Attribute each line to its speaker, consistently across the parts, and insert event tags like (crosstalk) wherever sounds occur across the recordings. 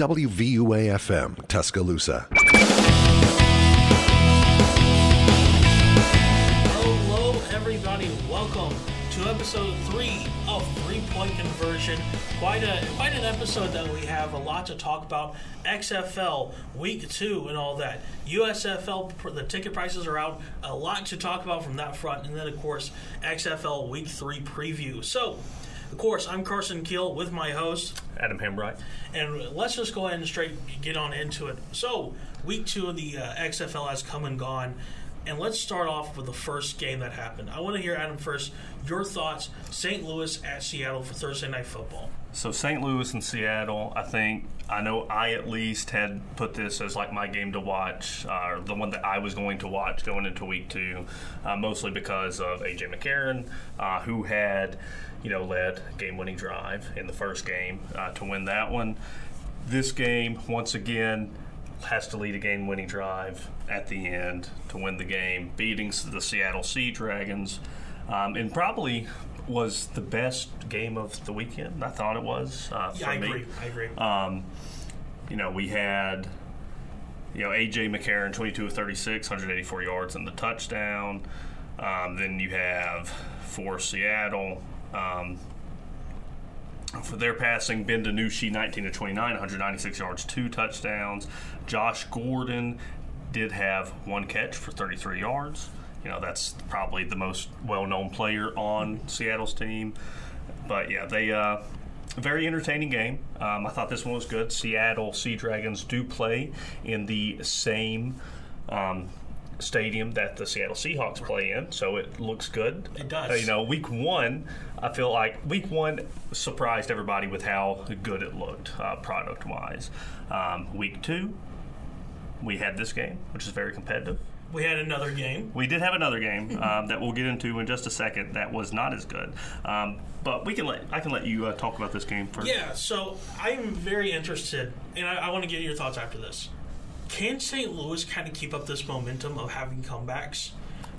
Speaker 1: WVUA FM, Tuscaloosa.
Speaker 2: Hello, everybody. Welcome to episode three of Three Point Conversion. Quite a quite an episode that we have a lot to talk about. XFL Week Two and all that. USFL the ticket prices are out. A lot to talk about from that front, and then of course XFL Week Three preview. So. Of course, I'm Carson Keel with my host,
Speaker 3: Adam Hambright.
Speaker 2: and let's just go ahead and straight get on into it. So, week two of the uh, XFL has come and gone, and let's start off with the first game that happened. I want to hear Adam first. Your thoughts: St. Louis at Seattle for Thursday Night Football.
Speaker 3: So St. Louis and Seattle, I think I know I at least had put this as like my game to watch, uh, or the one that I was going to watch going into week two, uh, mostly because of AJ McCarron, uh, who had, you know, led game-winning drive in the first game uh, to win that one. This game, once again, has to lead a game-winning drive at the end to win the game, beating the Seattle Sea Dragons, um, and probably was the best game of the weekend. I thought it was. Uh,
Speaker 2: Yeah,
Speaker 3: for
Speaker 2: I
Speaker 3: me.
Speaker 2: agree. I agree.
Speaker 3: Um, you know, we had, you know, AJ McCarron, 22 of 36, 184 yards and the touchdown. Um, then you have for Seattle, um, for their passing, Ben DiNucci, 19 to 29, 196 yards, two touchdowns. Josh Gordon did have one catch for 33 yards. You know, that's probably the most well known player on Seattle's team. But yeah, they, uh, very entertaining game. Um, I thought this one was good. Seattle Sea Dragons do play in the same um, stadium that the Seattle Seahawks play in, so it looks good.
Speaker 2: It does.
Speaker 3: Uh, you know, week one, I feel like week one surprised everybody with how good it looked uh, product wise. Um, week two, we had this game, which is very competitive.
Speaker 2: We had another game.
Speaker 3: We did have another game (laughs) um, that we'll get into in just a second. That was not as good, um, but we can let I can let you uh, talk about this game first.
Speaker 2: Yeah, so I'm very interested, and I, I want to get your thoughts after this. Can St. Louis kind of keep up this momentum of having comebacks?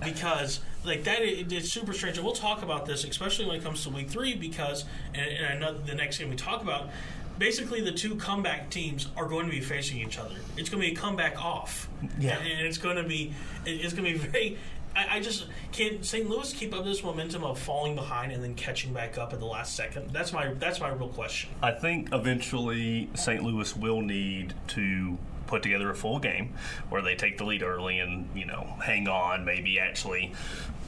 Speaker 2: Because like that, it, it's super strange, and we'll talk about this, especially when it comes to Week Three. Because and, and I know the next game we talk about, basically the two comeback teams are going to be facing each other. It's going to be a comeback off,
Speaker 3: Yeah.
Speaker 2: and, it's going to be it's going to be very. I, I just can't. St. Louis keep up this momentum of falling behind and then catching back up at the last second. That's my that's my real question.
Speaker 3: I think eventually St. Louis will need to put together a full game where they take the lead early and you know hang on, maybe actually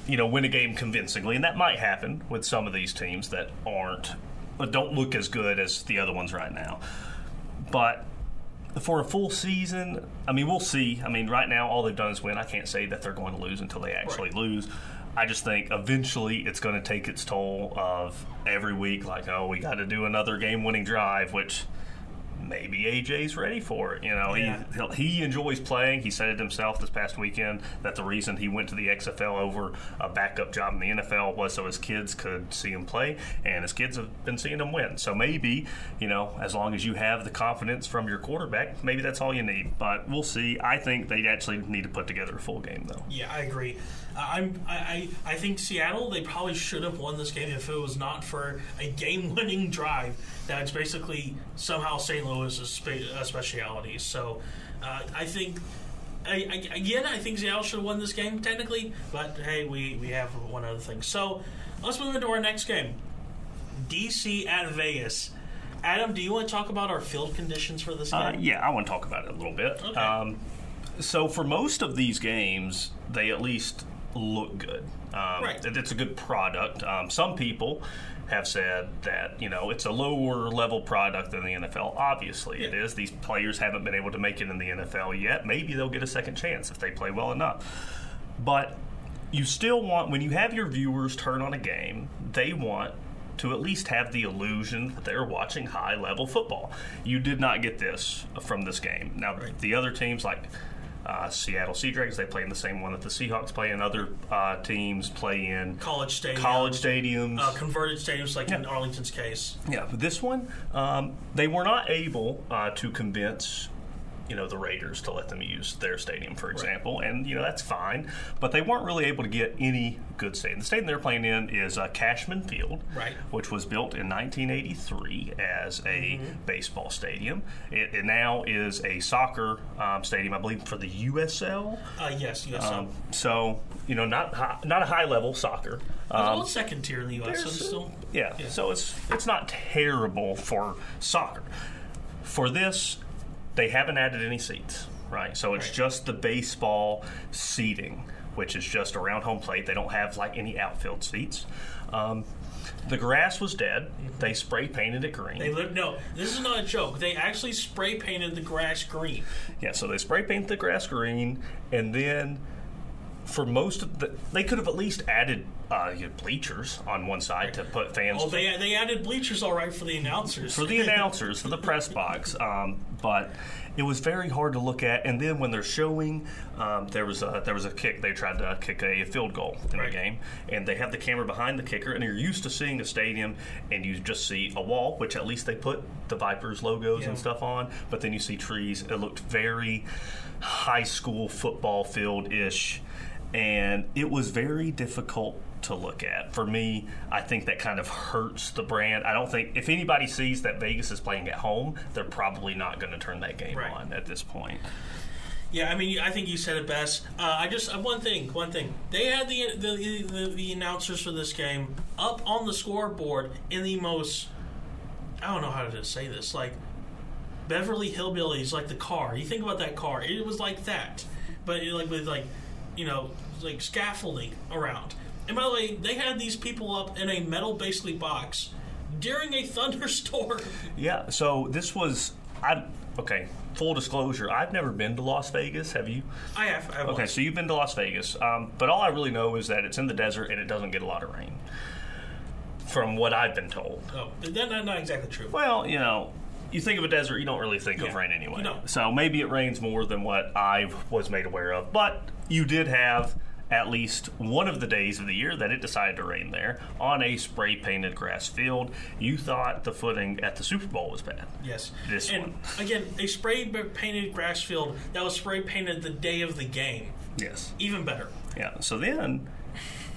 Speaker 3: you know win a game convincingly, and that might happen with some of these teams that aren't uh, don't look as good as the other ones right now. But for a full season, I mean, we'll see. I mean, right now, all they've done is win. I can't say that they're going to lose until they actually lose. I just think eventually it's going to take its toll of every week, like, oh, we got to do another game winning drive, which maybe AJ's ready for it. You know,
Speaker 2: Yeah.
Speaker 3: he he'll, he enjoys playing. He said it himself this past weekend that the reason he went to the XFL over a backup job in the NFL was so his kids could see him play, and his kids have been seeing him win. So maybe you know, as long as you have the confidence from your quarterback, maybe that's all you need. But we'll see. I think they actually need to put together a full game though.
Speaker 2: Yeah, I agree. Uh, I'm I, I I think Seattle they probably should have won this game if it was not for a game-winning drive. That's basically somehow St. Louis's spe- uh, speciality. So uh, I think. I, I, again, I think Seattle should have won this game technically, but hey, we, we have one other thing. So let's move into our next game. DC at Vegas. Adam, do you want to talk about our field conditions for this game?
Speaker 3: Uh, yeah, I want to talk about it a little bit.
Speaker 2: Okay.
Speaker 3: Um, so for most of these games, they at least look good. Um,
Speaker 2: Right.
Speaker 3: it- It's a good product. Um, some people have said that you know it's a lower level product than the NFL. Obviously, it
Speaker 2: Yeah.
Speaker 3: is. These players haven't been able to make it in the NFL yet. Maybe they'll get a second chance if they play well enough. But you still want when you have your viewers turn on a game, they want to at least have the illusion that they're watching high level football. You did not get this from this game. Now the other teams like uh, Seattle Sea Dragons, they play in the same one that the Seahawks play, in. other uh, teams play in
Speaker 2: college stadiums,
Speaker 3: college stadiums.
Speaker 2: uh, converted stadiums, like in Arlington's case.
Speaker 3: Yeah, but this one, um, they were not able uh, to convince you know the Raiders to let them use their stadium, for example, and you know that's fine. But they weren't really able to get any good stadium. The stadium they're playing in is uh, Cashman Field,
Speaker 2: Right.
Speaker 3: which was built in 1983 as a baseball stadium. It, it now is a soccer um, stadium, I believe, for the USL.
Speaker 2: Uh, yes, USL.
Speaker 3: Um, so you know, not high, not a high level soccer. Um,
Speaker 2: well, second tier in the U.S. So still,
Speaker 3: yeah, so it's it's not terrible for soccer. For this, they haven't added any seats, right? So it's
Speaker 2: Right.
Speaker 3: just the baseball seating, which is just around home plate. They don't have like any outfield seats. Um, the grass was dead. They spray painted it green.
Speaker 2: they live. No, this is not a joke. They actually spray painted the grass green.
Speaker 3: Yeah, so they spray paint the grass green, and then for most of the, they could have at least added uh, bleachers on one side to put fans.
Speaker 2: Oh, they they added bleachers all right for the announcers.
Speaker 3: for the (laughs) announcers, for the press box, um, but it was very hard to look at. And then when they're showing, um, there was a there was a kick. They tried to kick a field goal in
Speaker 2: Right.
Speaker 3: the game, and they have the camera behind the kicker. And you're used to seeing a stadium, and you just see a wall, which at least they put the Vipers logos
Speaker 2: Yeah.
Speaker 3: and stuff on. But then you see trees. It looked very high school football field ish, and it was very difficult to look at. For me, I think that kind of hurts the brand. I don't think if anybody sees that Vegas is playing at home, they're probably not going to turn that game
Speaker 2: Right.
Speaker 3: on at this point.
Speaker 2: Yeah, I mean, I think you said it best. Uh, I just uh, one thing, one thing. They had the, the the the announcers for this game up on the scoreboard in the most. I don't know how to say this. Like Beverly Hillbillies, like the car. You think about that car. It was like that, but it, like with like, you know, like scaffolding around. And by the way, they had these people up in a metal basically box during a (laughs) thunderstorm.
Speaker 3: Yeah. So this was I okay. Full disclosure: I've never been to Las Vegas. Have you?
Speaker 2: I have. I have
Speaker 3: Okay, so you've been to Las Vegas, um, but all I really know is that it's in the desert and it doesn't get a lot of rain. From what I've been told.
Speaker 2: Oh, that's not, not exactly true.
Speaker 3: Well, you know, you think of a desert, you don't really think of rain anyway.
Speaker 2: don't.
Speaker 3: So maybe it rains more than what I was made aware of. But you did have at least one of the days of the year that it decided to rain there on a spray painted grass field. You thought the footing at the Super Bowl was bad.
Speaker 2: Yes.
Speaker 3: This
Speaker 2: and
Speaker 3: one. (laughs)
Speaker 2: again, a spray painted grass field that was spray painted the day of the game.
Speaker 3: Yes.
Speaker 2: Even better.
Speaker 3: Yeah. So then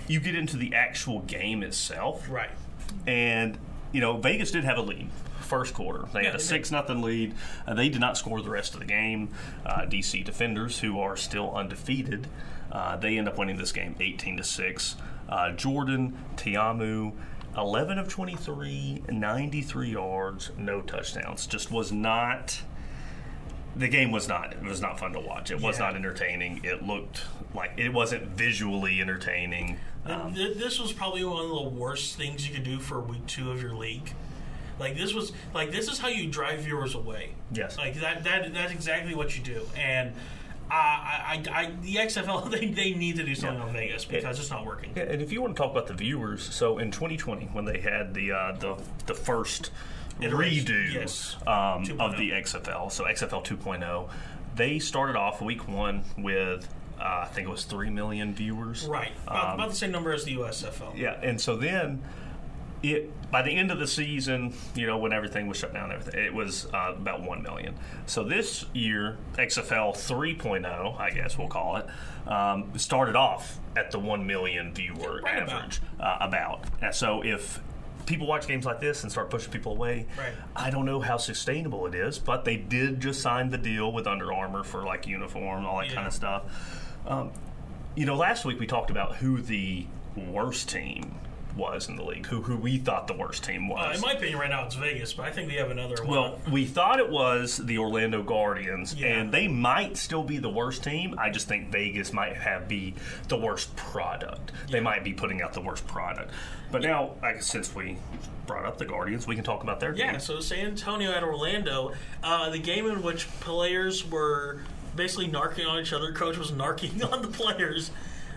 Speaker 3: you get into the actual game itself.
Speaker 2: Right.
Speaker 3: and you know Vegas did have a lead first quarter. They
Speaker 2: Yeah,
Speaker 3: had a six nothing lead. Uh, they did not score the rest of the game. Uh, DC defenders, who are still undefeated, uh, they end up winning this game eighteen to six. Uh, Jordan Ta'amu. 11 of 23, 93 yards, no touchdowns. Just was not the game was not it was not fun to watch. It was
Speaker 2: Yeah.
Speaker 3: not entertaining. It looked like it wasn't visually entertaining. Um,
Speaker 2: this was probably one of the worst things you could do for week two of your league. Like this was like this is how you drive viewers away.
Speaker 3: Yes.
Speaker 2: Like that that that's exactly what you do. And I, I, I the XFL (laughs) they, they need to do something
Speaker 3: Yeah.
Speaker 2: on Vegas because it's not working.
Speaker 3: And if you want to talk about the viewers, so in 2020 when they had the uh, the the first redo
Speaker 2: yes.
Speaker 3: um, of the XFL, so XFL 2.0, they started off week one with uh, I think it was three million viewers.
Speaker 2: Right. About,
Speaker 3: Um,
Speaker 2: about the same number as the USFL.
Speaker 3: Yeah, and so then it by the end of the season, you know, when everything was shut down, everything it was uh, about one million. So this year, XFL 3.0, I guess we'll call it, um, started off at the one million viewer
Speaker 2: Right about.
Speaker 3: average. Uh, about. And so if people watch games like this and start pushing people away,
Speaker 2: Right.
Speaker 3: I don't know how sustainable it is, but they did just sign the deal with Under Armour for like uniform, all that
Speaker 2: Yeah.
Speaker 3: kind of stuff. Um, you know, last week we talked about who the worst team was in the league, who who we thought the worst team
Speaker 2: Uh,
Speaker 3: was.
Speaker 2: in my opinion, right now it's Vegas, but I think we have another one.
Speaker 3: well, we thought it was the Orlando Guardians,
Speaker 2: Yeah.
Speaker 3: and they might still be the worst team. I just think Vegas might have be the worst product. They might be putting out the worst product. But now, I, since we brought up the Guardians, we can talk about their
Speaker 2: Yeah,
Speaker 3: game.
Speaker 2: so San Antonio at Orlando, uh, the game in which players were basically narking on each other. Coach was narking (laughs) on the players.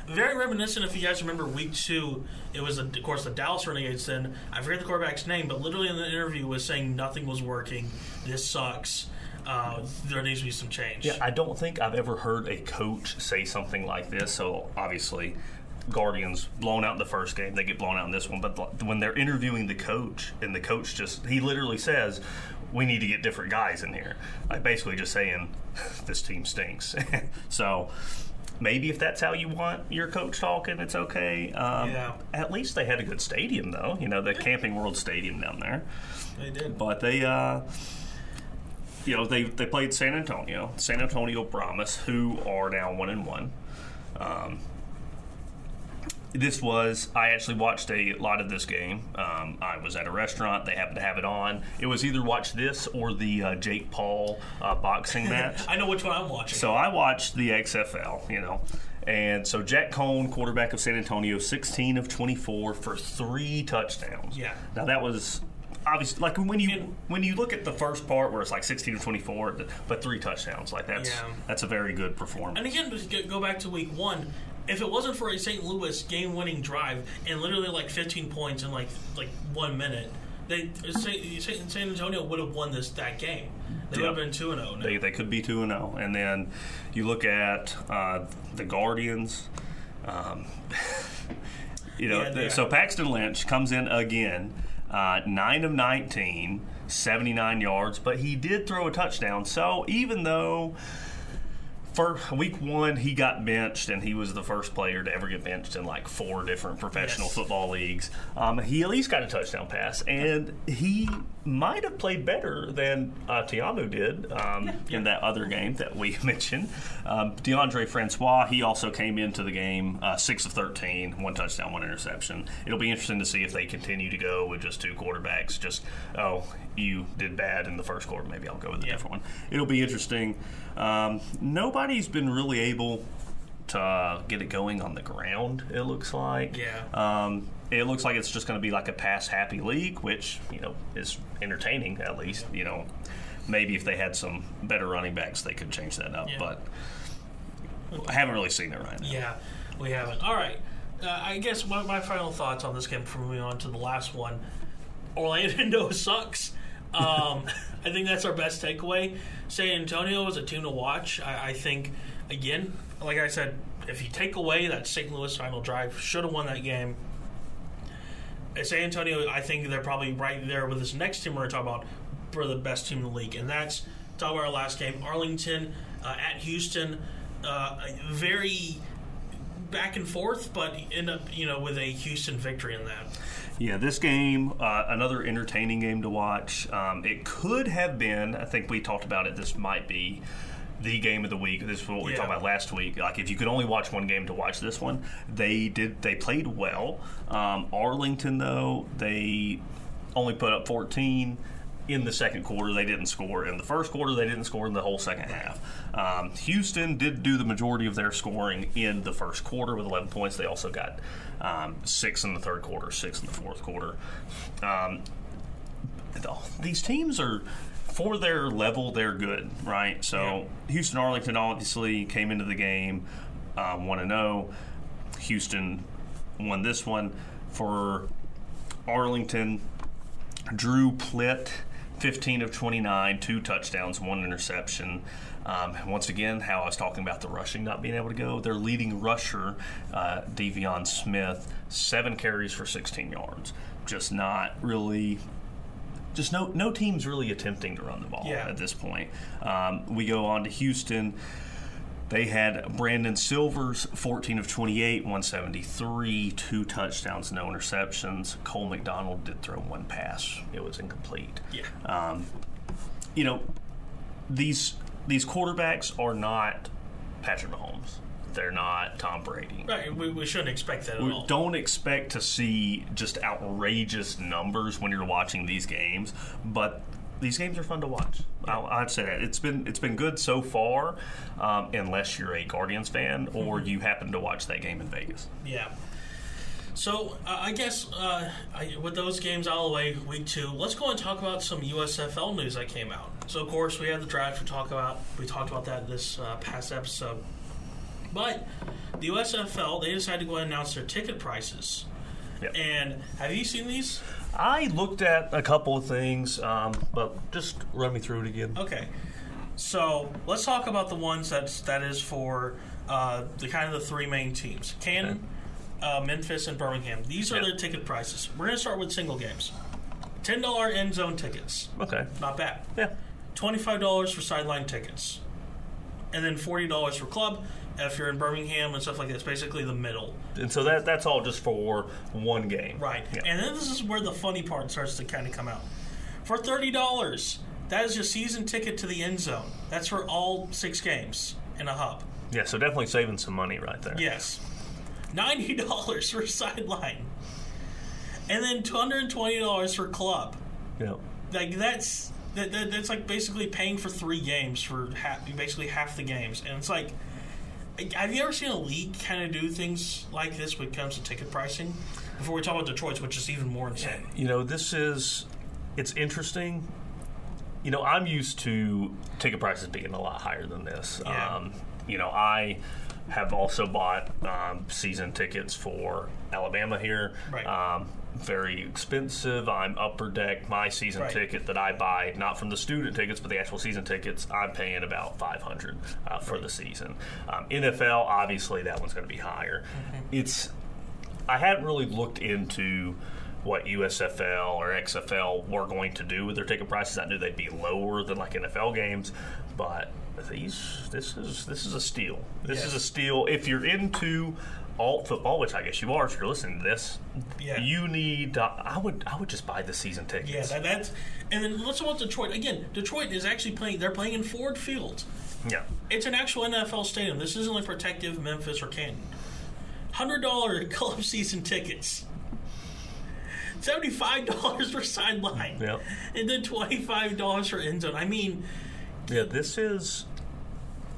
Speaker 2: Very reminiscent, if you guys remember week two, it was, of course, the Dallas Renegades then. I forget the quarterback's name, but literally in the interview was saying nothing was working. This sucks. Uh, there needs to be some change.
Speaker 3: Yeah, I don't think I've ever heard a coach say something like this. So obviously, Guardians blown out in the first game, they get blown out in this one. But when they're interviewing the coach, and the coach just he literally says, we need to get different guys in here. Like basically just saying (laughs) this team stinks. (laughs) so maybe if that's how you want your coach talking, it's okay. Um,
Speaker 2: Yeah.
Speaker 3: At least they had a good stadium, though. You know, the Camping World Stadium down there.
Speaker 2: They did.
Speaker 3: But they, uh, you know, they they played San Antonio, San Antonio Brahmas, who are now one and one. Um, this was I actually watched a lot of this game. Um, I was at a restaurant; they happened to have it on. It was either watch this or the uh, Jake Paul uh, boxing (laughs) match.
Speaker 2: I know which one I'm watching.
Speaker 3: So I watched the XFL, you know. And so Jack Coan, quarterback of San Antonio, 16 of 24 for three touchdowns.
Speaker 2: Yeah.
Speaker 3: Now that was obviously like when you when you look at the first part where it's like 16 of 24, but three touchdowns, like that's
Speaker 2: Yeah.
Speaker 3: that's a very good performance.
Speaker 2: And again, just go back to week one. If it wasn't for a St. Louis game-winning drive and literally like 15 points in like like one minute, they. St. San Antonio would have won this that game. They would have been two and oh zero.
Speaker 3: They, they could be 2 and 0. And then you look at uh, the Guardians. Um, (laughs) you know,
Speaker 2: Yeah,
Speaker 3: so Paxton Lynch comes in again, uh, 9 of 19, 79 yards, but he did throw a touchdown. So even though for week one he got benched and he was the first player to ever get benched in like four different professional
Speaker 2: Yes.
Speaker 3: football leagues. Um, he at least got a touchdown pass and he might have played better than uh, Ta'amu did um, in that other game that we (laughs) mentioned. Um, Deondre Francois he also came into the game uh, 6 of 13 one touchdown one interception. It'll be interesting to see if they continue to go with just two quarterbacks. Just oh you did bad in the first quarter. Maybe I'll go with a
Speaker 2: Yeah.
Speaker 3: different one. It'll be interesting. Um, nobody's been really able to uh, get it going on the ground. It looks like.
Speaker 2: Yeah.
Speaker 3: Um, it looks like it's just going to be like a pass happy league, which you know is entertaining at least. You know, maybe if they had some better running backs, they could change that up.
Speaker 2: Yeah.
Speaker 3: But I haven't really seen it right now.
Speaker 2: Yeah, we haven't. All right. Uh, I guess my, my final thoughts on this game before moving on to the last one. Orlando (laughs) sucks. Um, (laughs) I think that's our best takeaway. San Antonio is a team to watch. I, I think, again, like I said, if you take away that St. Louis final drive, should have won that game. Uh, San Antonio, I think they're probably right there with this next team we're going to talk about for the best team in the league, and that's talk about our last game, Arlington uh, at Houston. Uh, very back and forth, but end up you know with a Houston victory in that.
Speaker 3: Yeah, this game, uh, another entertaining game to watch. Um, it could have been, I think we talked about it, this might be the game of the week. This is what we
Speaker 2: Yeah.
Speaker 3: talked about last week. Like, if you could only watch one game to watch this one, they did, they played well. Um, Arlington, though, they only put up 14 in the second quarter. They didn't score. In the first quarter, they didn't score in the whole second half. Um, Houston did do the majority of their scoring in the first quarter with 11 points. They also got um, six in the third quarter, six in the fourth quarter. Um, these teams are for their level they're good right so houston arlington obviously came into the game um, 1 and 0 houston won this one for arlington drew plitt 15 of 29 two touchdowns one interception um, once again how i was talking about the rushing not being able to go their leading rusher uh, De'Veon Smith seven carries for 16 yards just not really just no no team's really attempting to run the ball
Speaker 2: Yeah.
Speaker 3: at this point. Um, we go on to Houston. They had Brandon Silvers, 14 of 28, 173, two touchdowns, no interceptions. Cole McDonald did throw one pass. It was incomplete.
Speaker 2: Yeah.
Speaker 3: Um, you know, these these quarterbacks are not Patrick Mahomes. They're not Tom Brady.
Speaker 2: Right, we, we shouldn't expect that at
Speaker 3: We
Speaker 2: all.
Speaker 3: don't expect to see just outrageous numbers when you're watching these games, but these games are fun to watch. I'll, I'd say that it's been it's been good so far, um, unless you're a Guardians fan or you happen to watch that game in Vegas.
Speaker 2: Yeah. So uh, I guess uh, I, with those games out of the way, week two, let's go and talk about some USFL news that came out. So of course we had the draft. We talk about we talked about that this uh, past episode. But the USFL they decided to go ahead and announce their ticket prices.
Speaker 3: Yep.
Speaker 2: And have you seen these?
Speaker 3: I looked at a couple of things, um, but just run me through it again.
Speaker 2: Okay. So let's talk about the ones that's that is for uh, the kind of the three main teams: Canton, uh, Memphis, and Birmingham. These are their ticket prices. We're going to start with single games. ten dollar end zone tickets,
Speaker 3: Okay.
Speaker 2: not bad.
Speaker 3: Yeah.
Speaker 2: Twenty five dollars for sideline tickets, and then forty dollars for club. If you're in Birmingham and stuff like that, it's basically the middle.
Speaker 3: And so that that's all just for one game.
Speaker 2: Right.
Speaker 3: Yeah.
Speaker 2: And then this is where the funny part starts to kind of come out. For thirty dollars, that is your season ticket to the end zone. That's for all six games in a hub.
Speaker 3: yeah. So definitely saving some money right there.
Speaker 2: Yes. Ninety dollars (laughs) for sideline. And then two hundred twenty dollars for club.
Speaker 3: Yeah.
Speaker 2: Like that's that, that, that's like basically paying for three games for half, basically half the games. And it's like have you ever seen a league kind of do things like this when it comes to ticket pricing? Before we talk about Detroit's, which is even more insane.
Speaker 3: You know, this is it's interesting. You know, I'm used to ticket prices being a lot higher than this.
Speaker 2: Yeah.
Speaker 3: Um, you know, I have also bought um, season tickets for Alabama here.
Speaker 2: Right.
Speaker 3: Um, very expensive. I'm upper deck. My season
Speaker 2: Right.
Speaker 3: ticket that I buy, not from the student tickets, but the actual season tickets, I'm paying about 500 uh, for the season. Um, NFL, obviously, that one's going to be higher.
Speaker 2: Mm-hmm.
Speaker 3: It's I hadn't really looked into what USFL or XFL were going to do with their ticket prices. I knew they'd be lower than like NFL games, but these this is this is a steal. This
Speaker 2: Yes.
Speaker 3: is a steal. If you're into alt football, which I guess you are, if you're listening to this,
Speaker 2: Yeah.
Speaker 3: you need. Uh, I would I would just buy the season tickets.
Speaker 2: Yeah, that, that's and then let's talk about Detroit again. Detroit is actually playing. They're playing in Ford Field.
Speaker 3: yeah.
Speaker 2: It's an actual NFL stadium. This isn't like Protective, Memphis, or Canton. Hundred dollar (laughs) club season tickets. Seventy five dollars for sideline.
Speaker 3: Yep.
Speaker 2: And then twenty five dollars for end zone. I mean,
Speaker 3: Yeah, this is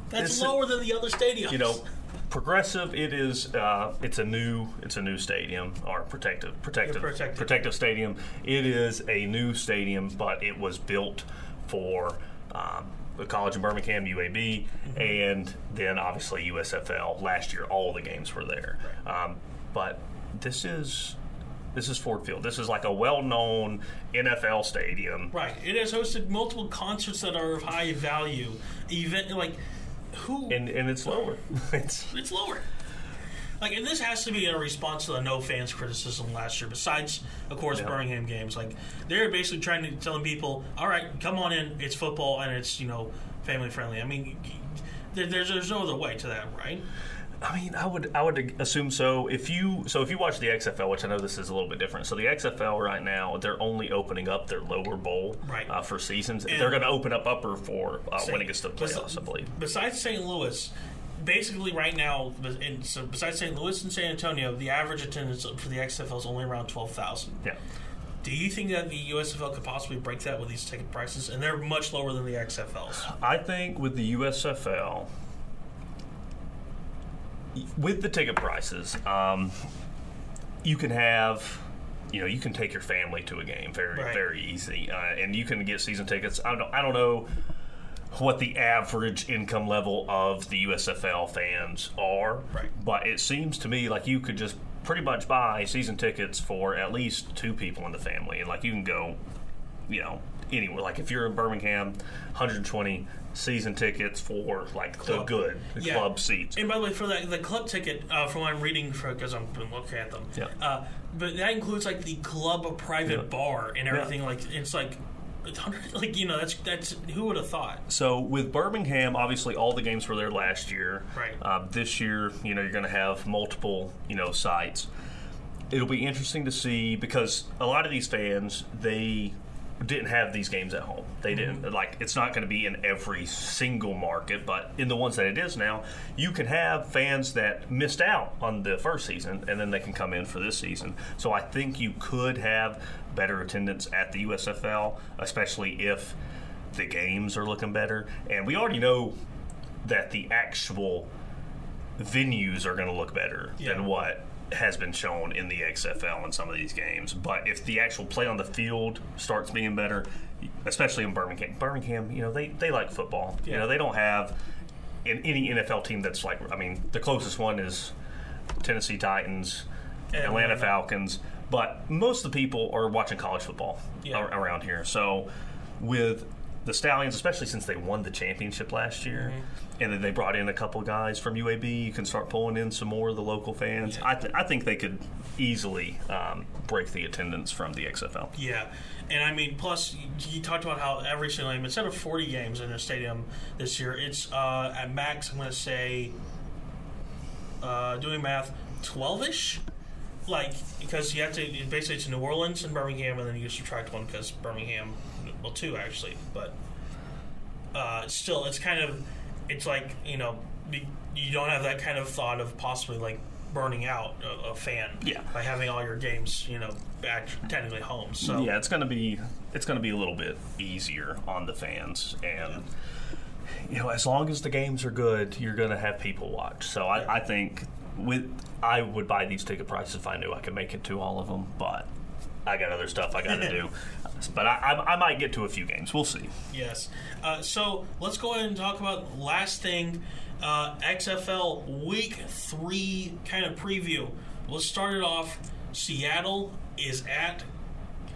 Speaker 2: that's
Speaker 3: This-
Speaker 2: lower than the other stadiums.
Speaker 3: you know progressive it is uh, it's a new it's a new stadium or protective protective
Speaker 2: protective.
Speaker 3: protective stadium it is a new stadium but it was built for um, the college in birmingham uab
Speaker 2: Mm-hmm.
Speaker 3: and then obviously usfl last year all the games were there um, but this is this is ford field this is like a well-known nfl stadium
Speaker 2: Right. It has hosted multiple concerts that are of high value. Event like who
Speaker 3: and, and it's lower (laughs) it's
Speaker 2: it's lower. Like, and this has to be a response to the no fans criticism last year. Besides, of course,
Speaker 3: Yeah.
Speaker 2: Birmingham games. Like, they're basically trying to telling people, "All right, come on in. It's football and it's you know family friendly." I mean, there's there's no other way to that, right?
Speaker 3: I mean, I would I would assume so. If you so if you watch the XFL, which I know this is a little bit different. So the XFL right now, they're only opening up their lower bowl
Speaker 2: Right.
Speaker 3: uh, for seasons.
Speaker 2: And-
Speaker 3: they're going to open up upper for uh, when it gets to the playoffs, I believe.
Speaker 2: Besides St. Louis, basically right now, in, so besides St. Louis and San Antonio, the average attendance for the XFL is only around twelve thousand.
Speaker 3: Yeah.
Speaker 2: Do you think that the USFL could possibly break that with these ticket prices? And they're much lower than the XFLs.
Speaker 3: I think with the USFL, with the ticket prices, um, you can have, you know, you can take your family to a game very,
Speaker 2: Right.
Speaker 3: very easy, uh, and you can get season tickets. I don't, I don't know what the average income level of the USFL fans are,
Speaker 2: Right.
Speaker 3: but it seems to me like you could just pretty much buy season tickets for at least two people in the family, and like you can go you know anywhere. Like if you're in Birmingham, 120 season tickets for like the
Speaker 2: Club.
Speaker 3: good the
Speaker 2: Yeah.
Speaker 3: club seats.
Speaker 2: And by the way, for that, the club ticket, uh, from what I'm reading, because I've been looking at them,
Speaker 3: Yeah.
Speaker 2: uh, but that includes like the club private
Speaker 3: Yeah.
Speaker 2: bar and everything. Like it's like, it's hundred- like you know, that's that's who would have thought?
Speaker 3: So with Birmingham, obviously all the games were there last year.
Speaker 2: Right.
Speaker 3: Uh, this year, you know, you're going to have multiple, you know, sites. It'll be interesting to see because a lot of these fans they didn't have these games at home. They didn't mm-hmm. like it's not going to be in every single market, but in the ones that it is now, you can have fans that missed out on the first season and then they can come in for this season. So I think you could have better attendance at the USFL, especially if the games are looking better. And we already know that the actual venues are going to look better
Speaker 2: Yeah.
Speaker 3: than what has been shown in the XFL in some of these games. But if the actual play on the field starts being better, especially in Birmingham, Birmingham, you know, they, they like football. You know, they don't have in any NFL team that's like, I mean, the closest one is Tennessee Titans,
Speaker 2: And
Speaker 3: Atlanta
Speaker 2: Atlanta.
Speaker 3: Falcons, but most of the people are watching college football
Speaker 2: Yeah.
Speaker 3: around here. So with the Stallions, especially since they won the championship last year,
Speaker 2: Mm-hmm.
Speaker 3: and then they brought in a couple guys from UAB. You can start pulling in some more of the local fans. I, th- I think they could easily um, break the attendance from the XFL.
Speaker 2: Yeah, and I mean, plus you, you talked about how every single game, instead of forty games in a stadium this year, it's uh, at max. I'm going to say, uh, doing math, twelve ish. Like because you have to basically it's New Orleans and Birmingham, and then you subtract one because Birmingham, well, two actually, but uh, still, it's kind of it's like you know you don't have that kind of thought of possibly like burning out a, a fan
Speaker 3: Yeah.
Speaker 2: by having all your games you know back technically home. So
Speaker 3: Yeah, it's going to be it's going to be a little bit easier on the fans, and you know, as long as the games are good, you're going to have people watch. So I, I think with I would buy these ticket prices if I knew I could make it to all of them, but I got other stuff I got to (laughs) do. But I, I, I might get to a few games. We'll see.
Speaker 2: Yes. Uh, so let's go ahead and talk about last thing uh, XFL Week Three kind of preview. Let's start it off. Seattle is at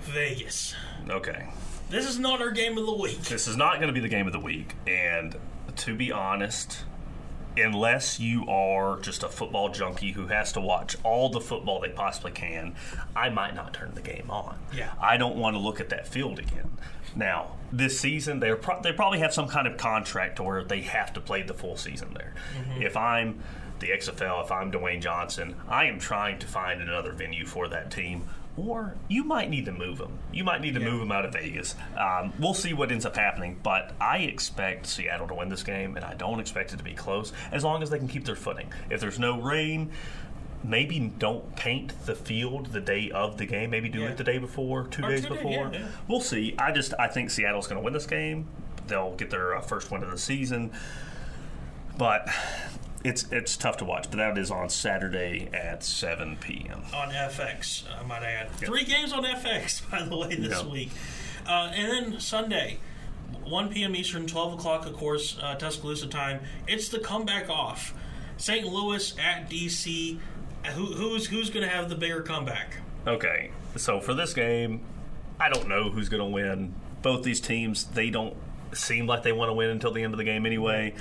Speaker 2: Vegas.
Speaker 3: Okay.
Speaker 2: This is not our game of the week.
Speaker 3: This is not going to be the game of the week, and to be honest, unless you are just a football junkie who has to watch all the football they possibly can, I might not turn the game on.
Speaker 2: Yeah.
Speaker 3: I don't want to look at that field again. Now, this season, they're pro- they probably have some kind of contract to where they have to play the full season there. Mm-hmm. If I'm the XFL, if I'm Dwayne Johnson, I am trying to find another venue for that team. Or you might need to move them. You might need to
Speaker 2: Yeah.
Speaker 3: move them out of Vegas. Um, we'll see what ends up happening, but I expect Seattle to win this game, and I don't expect it to be close as long as they can keep their footing. If there's no rain, maybe don't paint the field the day of the game. Maybe do
Speaker 2: Yeah.
Speaker 3: it the day before, two
Speaker 2: Or
Speaker 3: days
Speaker 2: two
Speaker 3: before.
Speaker 2: yeah, yeah.
Speaker 3: We'll see. I just I think Seattle's going to win this game. They'll get their uh, first win of the season, but it's it's tough to watch. But that is on Saturday at 7 p.m.
Speaker 2: on FX, I might add. Three games on FX, (laughs) by the way, this
Speaker 3: Yeah.
Speaker 2: week. Uh, and then Sunday, 1 p.m. Eastern, 12 o'clock, of course, uh, Tuscaloosa time. It's the comeback off. St. Louis at DC. Who, who's who's going to have the bigger comeback?
Speaker 3: Okay, so for this game, I don't know who's going to win. Both these teams, they don't seem like they want to win until the end of the game anyway.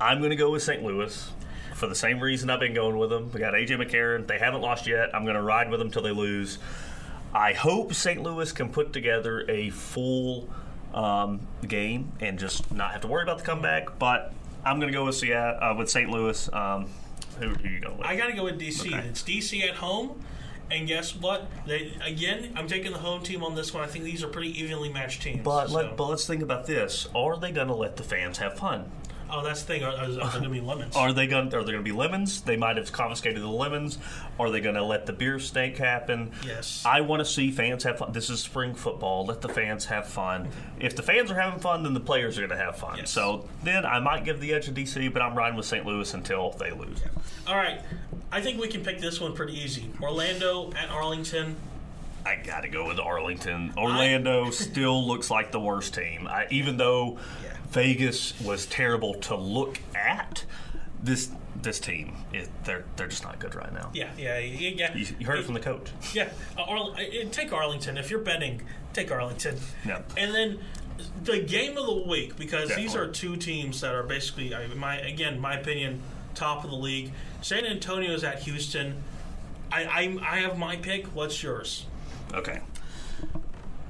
Speaker 3: I'm going to go with St. Louis for the same reason I've been going with them. We got AJ McCarron. They haven't lost yet. I'm going to ride with them till they lose. I hope St. Louis can put together a full um, game and just not have to worry about the comeback. But I'm going to go with Seattle, uh, with St. Louis. Um, who, who are you going with?
Speaker 2: I got to go with DC.
Speaker 3: Okay.
Speaker 2: It's DC at home. And guess what? They, again, I'm taking the home team on this one. I think these are pretty evenly matched teams.
Speaker 3: But,
Speaker 2: so-
Speaker 3: let, but let's think about this: Are they going to let the fans have fun?
Speaker 2: Oh, that's the thing. Are, are, there going to be lemons?
Speaker 3: Are they going? Are there going to be lemons? They might have confiscated the lemons. Are they going to let the beer snake happen?
Speaker 2: Yes.
Speaker 3: I want to see fans have fun. This is spring football. Let the fans have fun. If the fans are having fun, then the players are going to have fun.
Speaker 2: Yes.
Speaker 3: So then I might give the edge to DC, but I'm riding with St. Louis until they lose.
Speaker 2: All right. I think we can pick this one pretty easy. Orlando at Arlington.
Speaker 3: I got to go with Arlington. Orlando still looks like the worst team. I, even though
Speaker 2: Yeah.
Speaker 3: Vegas was terrible to look at, this this team it, they're they're just not good right now.
Speaker 2: Yeah, yeah, yeah.
Speaker 3: You, you heard it from the coach.
Speaker 2: Yeah, uh, Arl- uh, take Arlington. If you're betting, take Arlington.
Speaker 3: Yeah.
Speaker 2: And then the game of the week, because these are two teams that are basically, I- my again, my opinion, top of the league. San Antonio's at Houston. I, I, I have my pick. What's yours?
Speaker 3: Okay.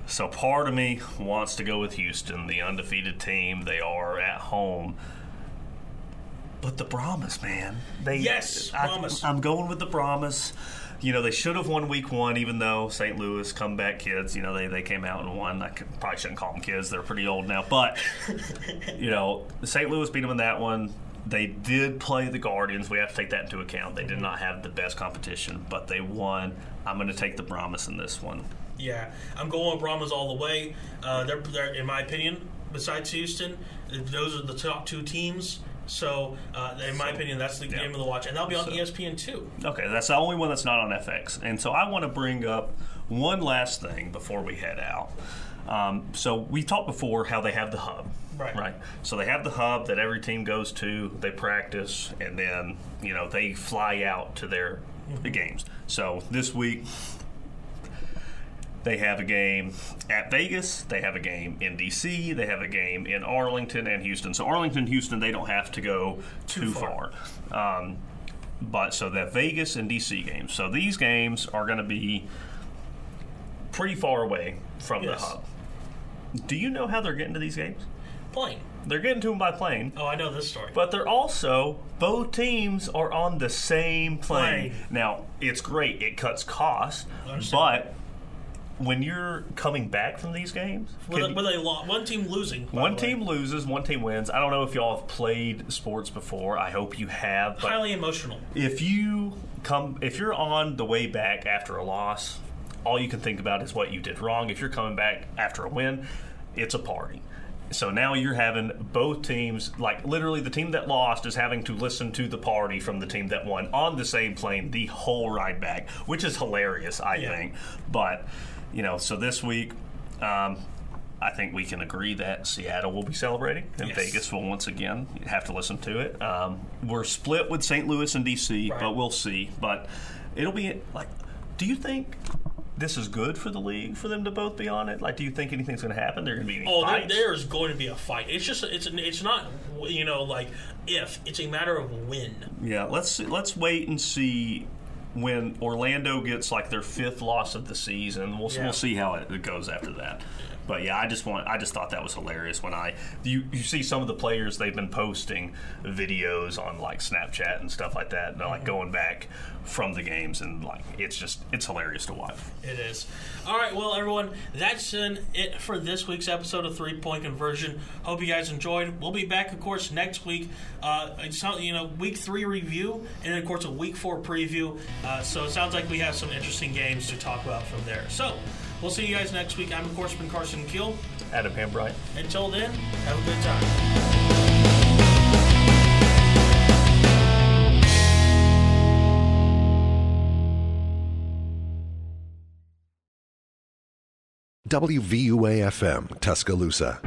Speaker 3: So part of me wants to go with Houston, the undefeated team. They are at home. But the Brahmas, man. They
Speaker 2: Yes,
Speaker 3: I,
Speaker 2: Brahmas.
Speaker 3: I'm going with the Brahmas. You know, they should have won week one, even though St. Louis comeback kids, you know, they, they came out and won. I could, probably shouldn't call them kids. They're pretty old now. But, (laughs) you know, St. Louis beat them in that one. They did play the Guardians. We have to take that into account. They did mm-hmm. not have the best competition, but they won. I'm going to take the Brahmas in this one.
Speaker 2: Yeah, I'm going with Brahmas all the way. Uh, they're, they're, in my opinion, besides Houston, those are the top two teams. So, uh, in my
Speaker 3: So,
Speaker 2: opinion, that's the
Speaker 3: yeah.
Speaker 2: game of the watch, and that'll be on
Speaker 3: So-
Speaker 2: ESPN2.
Speaker 3: Okay, that's the only one that's not on FX. And so I want to bring up one last thing before we head out. Um, so we talked before how they have the hub.
Speaker 2: Right.
Speaker 3: Right. So they have the hub that every team goes to, they practice, and then, you know, they fly out to their the games. So this week, They have a game at Vegas. They have a game in DC. They have a game in Arlington and Houston. So Arlington, Houston, they don't have to go too,
Speaker 2: Too
Speaker 3: far.
Speaker 2: far.
Speaker 3: Um, but so that Vegas and DC games. So these games are going to be pretty far away from
Speaker 2: Yes.
Speaker 3: the hub. Do you know how they're getting to these games?
Speaker 2: Plane.
Speaker 3: They're getting to them by plane.
Speaker 2: Oh, I know this story.
Speaker 3: But they're also both teams are on the same plane.
Speaker 2: Plane.
Speaker 3: Now it's great; it cuts costs, but when you're coming back from these games,
Speaker 2: with,
Speaker 3: can-
Speaker 2: a, with a lo- one team losing.
Speaker 3: one team loses, one team wins. I don't know if y'all have played sports before. I hope you have. But
Speaker 2: highly emotional.
Speaker 3: if you come, if you're on the way back after a loss, all you can think about is what you did wrong. If you're coming back after a win, it's a party. So now you're having both teams, like literally the team that lost is having to listen to the party from the team that won on the same plane the whole ride back, which is hilarious, I
Speaker 2: Yeah.
Speaker 3: think. But, you know, so this week, um, I think we can agree that Seattle will be celebrating, and
Speaker 2: Yes.
Speaker 3: Vegas will once again have to listen to it. Um, we're split with St. Louis and DC,
Speaker 2: Right.
Speaker 3: but we'll see. But it'll be like, do you think this is good for the league for them to both be on it? Like, do you think anything's going to happen? There going to be any
Speaker 2: Oh, there, there is going to be a fight. It's just it's it's not you know like if it's a matter of when.
Speaker 3: Yeah, let's see, let's wait and see when Orlando gets like their fifth loss of the season. We'll
Speaker 2: Yeah.
Speaker 3: we'll see how it, it goes after that. But yeah, I just want I just thought that was hilarious when I you you see some of the players they've been posting videos on like Snapchat and stuff like that, like
Speaker 2: Mm-hmm.
Speaker 3: going back from the games and like it's just it's hilarious to watch.
Speaker 2: It is. All right, well, everyone, that's an, it for this week's episode of Three Point Conversion. Hope you guys enjoyed. We'll be back, of course, next week. Uh, you know, week three review, and then, of course, a week four preview. Uh, so it sounds like we have some interesting games to talk about from there. So we'll see you guys next week. I'm, of course, been Carson Keel.
Speaker 3: Adam Hambright.
Speaker 2: Until then, have a good time.
Speaker 1: WVUA FM, Tuscaloosa.